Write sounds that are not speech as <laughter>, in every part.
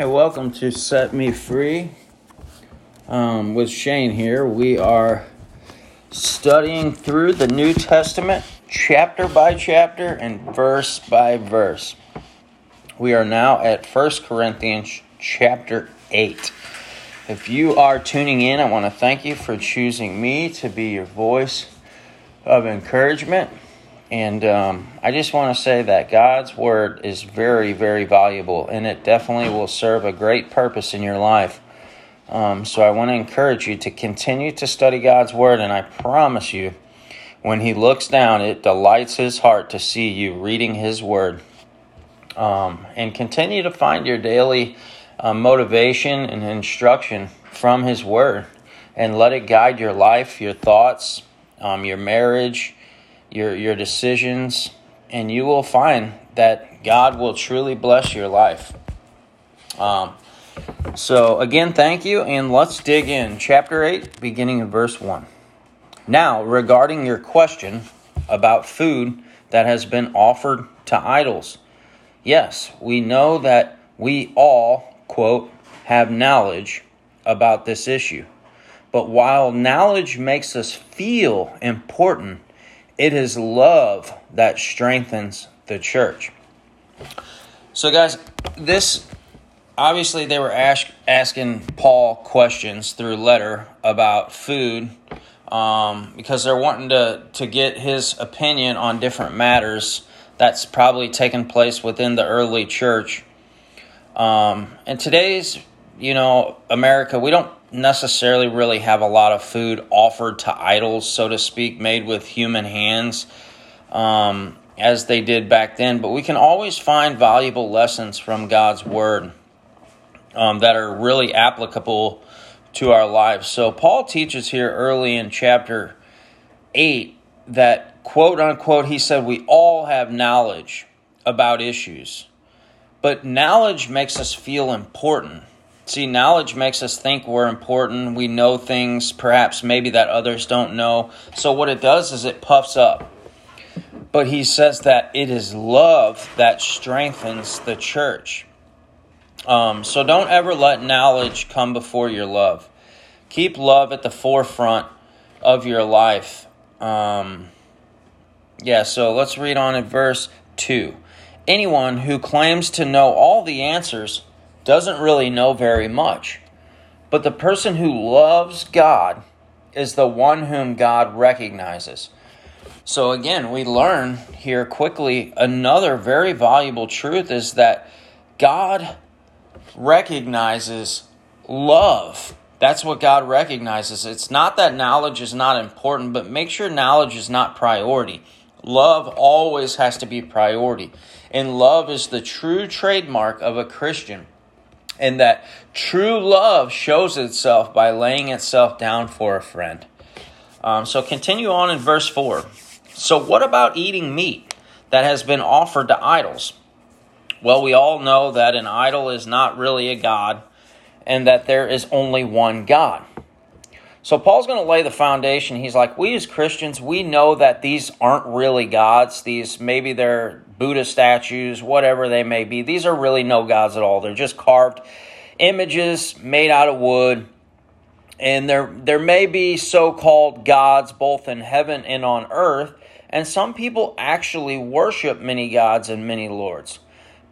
Hey, welcome to Set Me Free. Um, with Shane here, we are studying through the New Testament chapter by chapter and verse by verse. We are now at 1 Corinthians chapter 8. If you are tuning in, I want to thank you for choosing me to be your voice of encouragement. And um, I just want to say that God's Word is very, very valuable, and it definitely will serve a great purpose in your life. Um, so I want to encourage you to continue to study God's Word, and I promise you, when He looks down, it delights His heart to see you reading His Word. Um, and continue to find your daily uh, motivation and instruction from His Word, and let it guide your life, your thoughts, um, your marriage your your decisions, and you will find that God will truly bless your life. Um, so again, thank you, and let's dig in. Chapter eight, beginning in verse one. Now, regarding your question about food that has been offered to idols, yes, we know that we all quote have knowledge about this issue. But while knowledge makes us feel important, it is love that strengthens the church. So, guys, this obviously they were ask, asking Paul questions through letter about food um, because they're wanting to, to get his opinion on different matters that's probably taken place within the early church. Um, and today's, you know, America, we don't necessarily really have a lot of food offered to idols, so to speak, made with human hands, um, as they did back then. But we can always find valuable lessons from God's Word um, that are really applicable to our lives. So, Paul teaches here early in chapter 8 that, quote unquote, he said, we all have knowledge about issues. But knowledge makes us feel important. See, knowledge makes us think we're important. We know things perhaps maybe that others don't know. So, what it does is it puffs up. But he says that it is love that strengthens the church. Um, so, don't ever let knowledge come before your love. Keep love at the forefront of your life. Um, yeah, so let's read on in verse 2. Anyone who claims to know all the answers doesn't really know very much. But the person who loves God is the one whom God recognizes. So, again, we learn here quickly another very valuable truth is that God recognizes love. That's what God recognizes. It's not that knowledge is not important, but make sure knowledge is not priority. Love always has to be priority. And love is the true trademark of a Christian and that true love shows itself by laying itself down for a friend. Um, so continue on in verse 4. So, what about eating meat that has been offered to idols? Well, we all know that an idol is not really a God and that there is only one God. So, Paul's going to lay the foundation. He's like, we as Christians, we know that these aren't really gods. These, maybe they're Buddha statues, whatever they may be. These are really no gods at all. They're just carved images made out of wood. And there, there may be so called gods both in heaven and on earth. And some people actually worship many gods and many lords.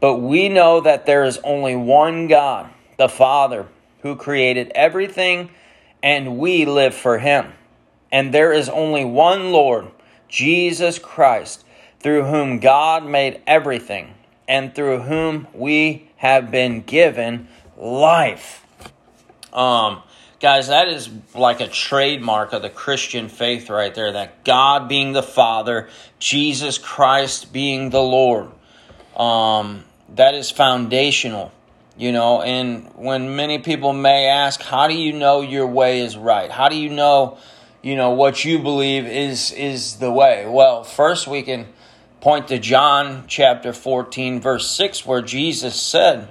But we know that there is only one God, the Father, who created everything, and we live for Him. And there is only one Lord, Jesus Christ through whom God made everything, and through whom we have been given life. Um, guys, that is like a trademark of the Christian faith right there that God being the Father, Jesus Christ being the Lord. Um, that is foundational, you know. And when many people may ask, How do you know your way is right? How do you know, you know, what you believe is, is the way? Well, first we can point to John chapter 14, verse 6, where Jesus said,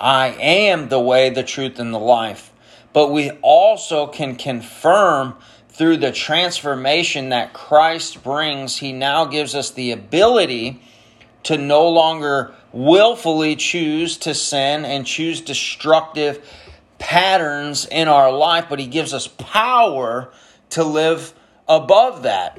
I am the way, the truth, and the life. But we also can confirm through the transformation that Christ brings, He now gives us the ability to no longer willfully choose to sin and choose destructive patterns in our life, but He gives us power to live above that.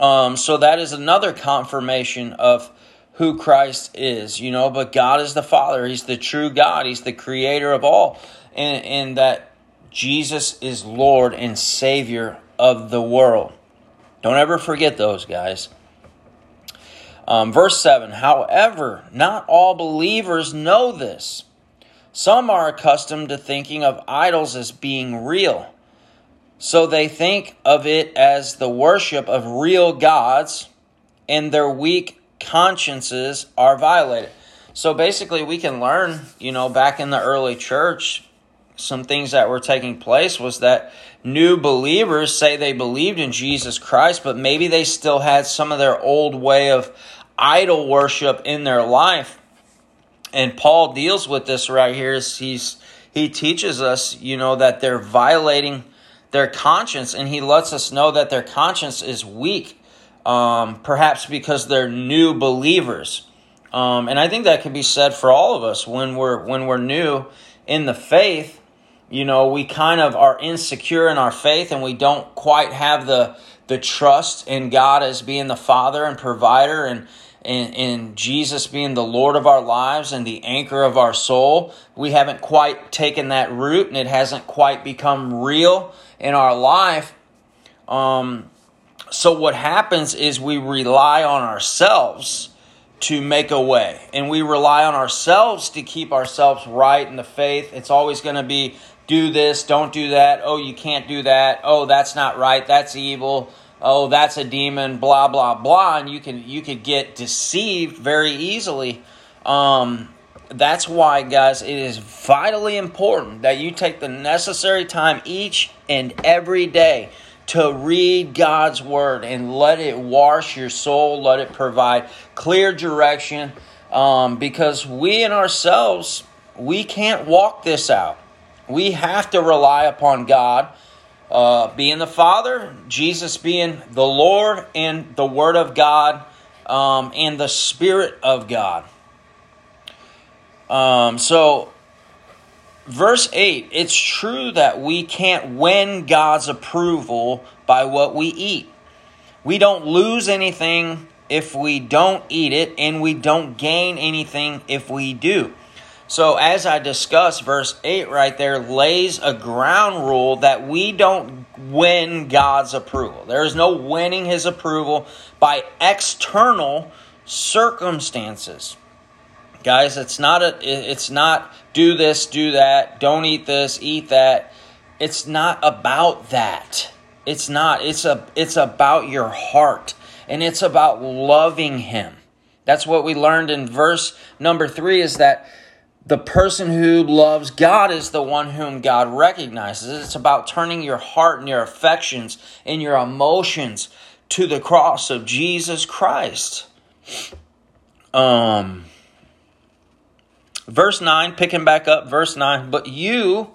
Um, so that is another confirmation of who Christ is, you know. But God is the Father, He's the true God, He's the creator of all, and, and that Jesus is Lord and Savior of the world. Don't ever forget those guys. Um, verse 7 However, not all believers know this. Some are accustomed to thinking of idols as being real. So they think of it as the worship of real gods, and their weak consciences are violated. So basically, we can learn, you know, back in the early church, some things that were taking place was that new believers say they believed in Jesus Christ, but maybe they still had some of their old way of idol worship in their life. And Paul deals with this right here. He's he teaches us, you know, that they're violating their conscience, and he lets us know that their conscience is weak, um, perhaps because they're new believers. Um, and I think that can be said for all of us when we're when we're new in the faith you know, we kind of are insecure in our faith and we don't quite have the the trust in God as being the Father and provider and and, and Jesus being the Lord of our lives and the anchor of our soul. We haven't quite taken that root and it hasn't quite become real in our life. Um, so what happens is we rely on ourselves to make a way and we rely on ourselves to keep ourselves right in the faith. It's always going to be do this, don't do that. Oh, you can't do that. Oh, that's not right. That's evil. Oh, that's a demon. Blah blah blah, and you can you could get deceived very easily. Um, that's why, guys, it is vitally important that you take the necessary time each and every day to read God's word and let it wash your soul, let it provide clear direction. Um, because we in ourselves, we can't walk this out we have to rely upon God uh, being the Father, Jesus being the Lord, and the Word of God, um, and the Spirit of God. Um, so, verse 8 it's true that we can't win God's approval by what we eat. We don't lose anything if we don't eat it, and we don't gain anything if we do. So, as I discussed, verse 8 right there lays a ground rule that we don't win God's approval. There is no winning his approval by external circumstances. Guys, it's not a it's not do this, do that, don't eat this, eat that. It's not about that. It's not. It's a it's about your heart and it's about loving him. That's what we learned in verse number 3 is that the person who loves God is the one whom God recognizes. It's about turning your heart and your affections and your emotions to the cross of Jesus Christ. Um, verse 9, picking back up, verse 9, but you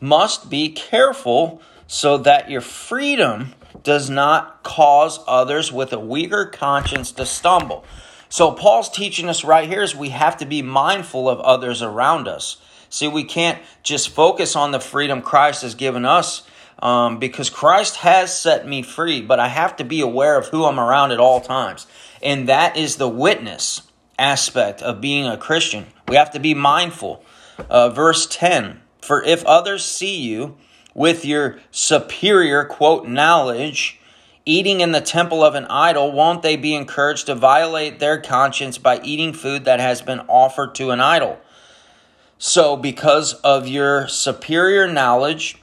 must be careful so that your freedom does not cause others with a weaker conscience to stumble. So Paul's teaching us right here is we have to be mindful of others around us. See, we can't just focus on the freedom Christ has given us um, because Christ has set me free, but I have to be aware of who I'm around at all times. And that is the witness aspect of being a Christian. We have to be mindful. Uh, verse 10 For if others see you with your superior, quote, knowledge, eating in the temple of an idol, won't they be encouraged to violate their conscience by eating food that has been offered to an idol? So, because of your superior knowledge,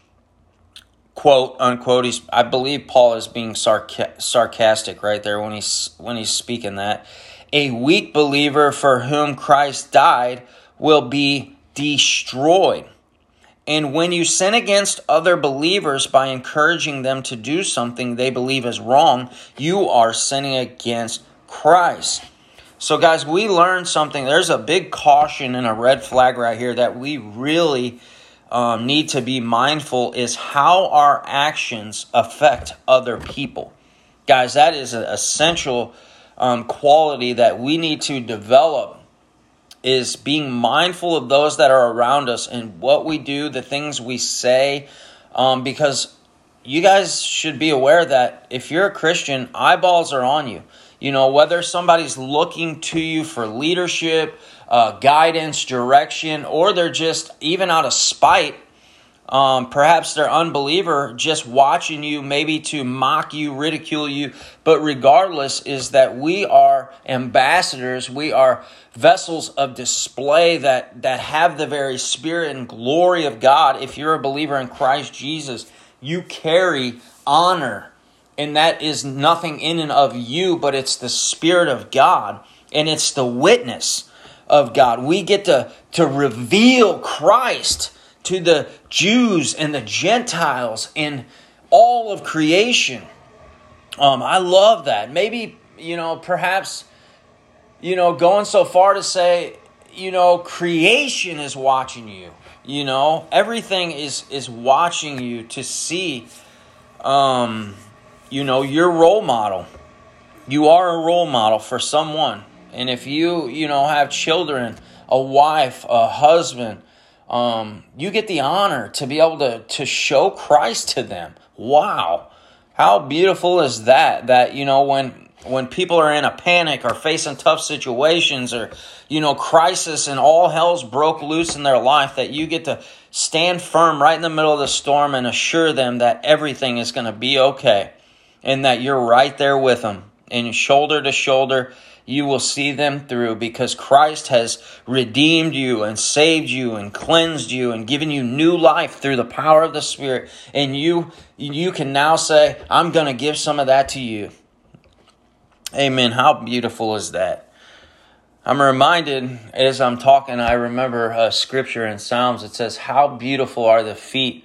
quote unquote, he's, I believe Paul is being sarca- sarcastic right there when he's when he's speaking that. A weak believer for whom Christ died will be destroyed. And when you sin against other believers by encouraging them to do something they believe is wrong, you are sinning against Christ. So, guys, we learned something. There's a big caution and a red flag right here that we really um, need to be mindful is how our actions affect other people. Guys, that is an essential um, quality that we need to develop is being mindful of those that are around us and what we do, the things we say, um, because you guys should be aware that if you're a Christian, eyeballs are on you. You know, whether somebody's looking to you for leadership, uh, guidance, direction, or they're just even out of spite um, perhaps they're unbeliever just watching you, maybe to mock you, ridicule you. But regardless, is that we are ambassadors. We are vessels of display that that have the very spirit and glory of God. If you're a believer in Christ Jesus, you carry honor, and that is nothing in and of you, but it's the spirit of God, and it's the witness of God. We get to to reveal Christ to the Jews and the Gentiles and all of creation. Um, I love that. Maybe, you know, perhaps, you know, going so far to say, you know, creation is watching you. You know, everything is is watching you to see um, you know, your role model. You are a role model for someone. And if you, you know, have children, a wife, a husband, um, you get the honor to be able to, to show Christ to them. Wow. How beautiful is that? That, you know, when when people are in a panic or facing tough situations or, you know, crisis and all hell's broke loose in their life, that you get to stand firm right in the middle of the storm and assure them that everything is going to be okay and that you're right there with them and shoulder to shoulder you will see them through because Christ has redeemed you and saved you and cleansed you and given you new life through the power of the Spirit. And you, you can now say, I'm going to give some of that to you. Amen. How beautiful is that? I'm reminded as I'm talking, I remember a scripture in Psalms that says, How beautiful are the feet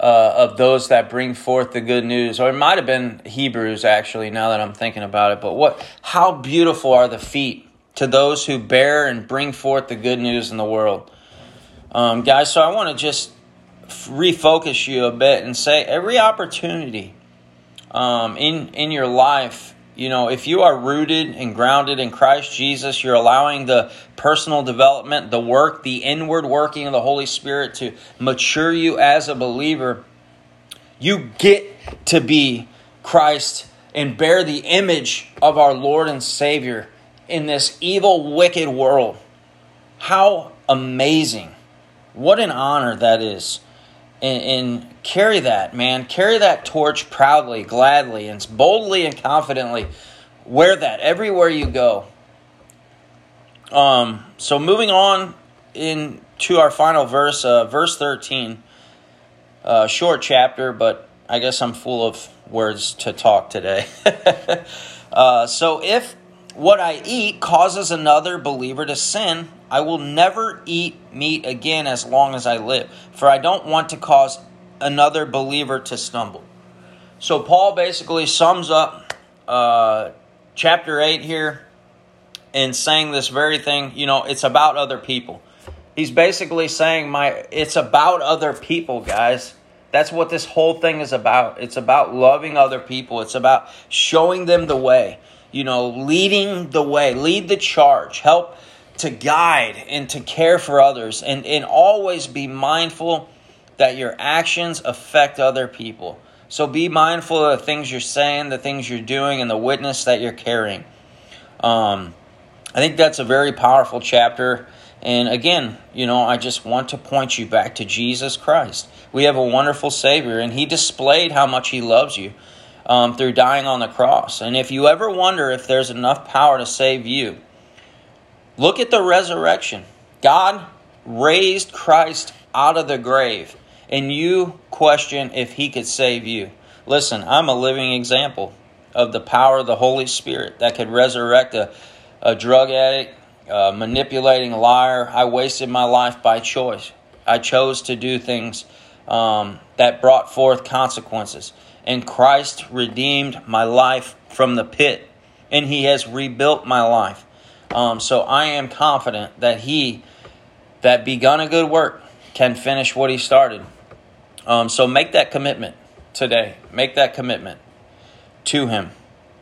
uh, of those that bring forth the good news, or it might have been Hebrews actually. Now that I'm thinking about it, but what? How beautiful are the feet to those who bear and bring forth the good news in the world, um, guys. So I want to just refocus you a bit and say every opportunity um, in in your life you know, if you are rooted and grounded in Christ Jesus, you're allowing the personal development, the work, the inward working of the Holy Spirit to mature you as a believer. You get to be Christ and bear the image of our Lord and Savior in this evil, wicked world. How amazing! What an honor that is and, and, carry that, man. Carry that torch proudly, gladly, and boldly and confidently. Wear that everywhere you go. Um, so moving on into our final verse, uh, verse 13. Uh, short chapter, but I guess I'm full of words to talk today. <laughs> uh, so if what I eat causes another believer to sin, I will never eat meat again as long as I live, for I don't want to cause another believer to stumble. So, Paul basically sums up uh, chapter 8 here in saying this very thing. You know, it's about other people. He's basically saying, my, it's about other people, guys. That's what this whole thing is about. It's about loving other people, it's about showing them the way, you know, leading the way, lead the charge, help to guide and to care for others and, and always be mindful that your actions affect other people. So be mindful of the things you're saying, the things you're doing, and the witness that you're carrying. Um, I think that's a very powerful chapter. And again, you know, I just want to point you back to Jesus Christ. We have a wonderful Savior, and He displayed how much He loves you um, through dying on the cross. And if you ever wonder if there's enough power to save you, Look at the resurrection. God raised Christ out of the grave, and you question if he could save you. Listen, I'm a living example of the power of the Holy Spirit that could resurrect a, a drug addict, a manipulating liar. I wasted my life by choice. I chose to do things um, that brought forth consequences. And Christ redeemed my life from the pit, and He has rebuilt my life. Um, so I am confident that he that begun a good work can finish what he started. Um, so make that commitment today. Make that commitment to him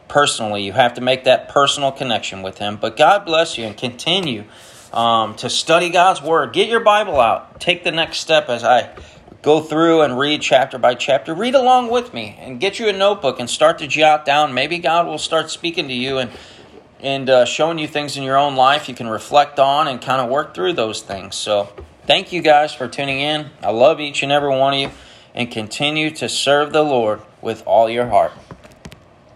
personally. You have to make that personal connection with him. But God bless you and continue um, to study God's Word. Get your Bible out. Take the next step as I go through and read chapter by chapter. Read along with me and get you a notebook and start to jot down. Maybe God will start speaking to you and and uh, showing you things in your own life you can reflect on and kind of work through those things. So, thank you guys for tuning in. I love each and every one of you and continue to serve the Lord with all your heart.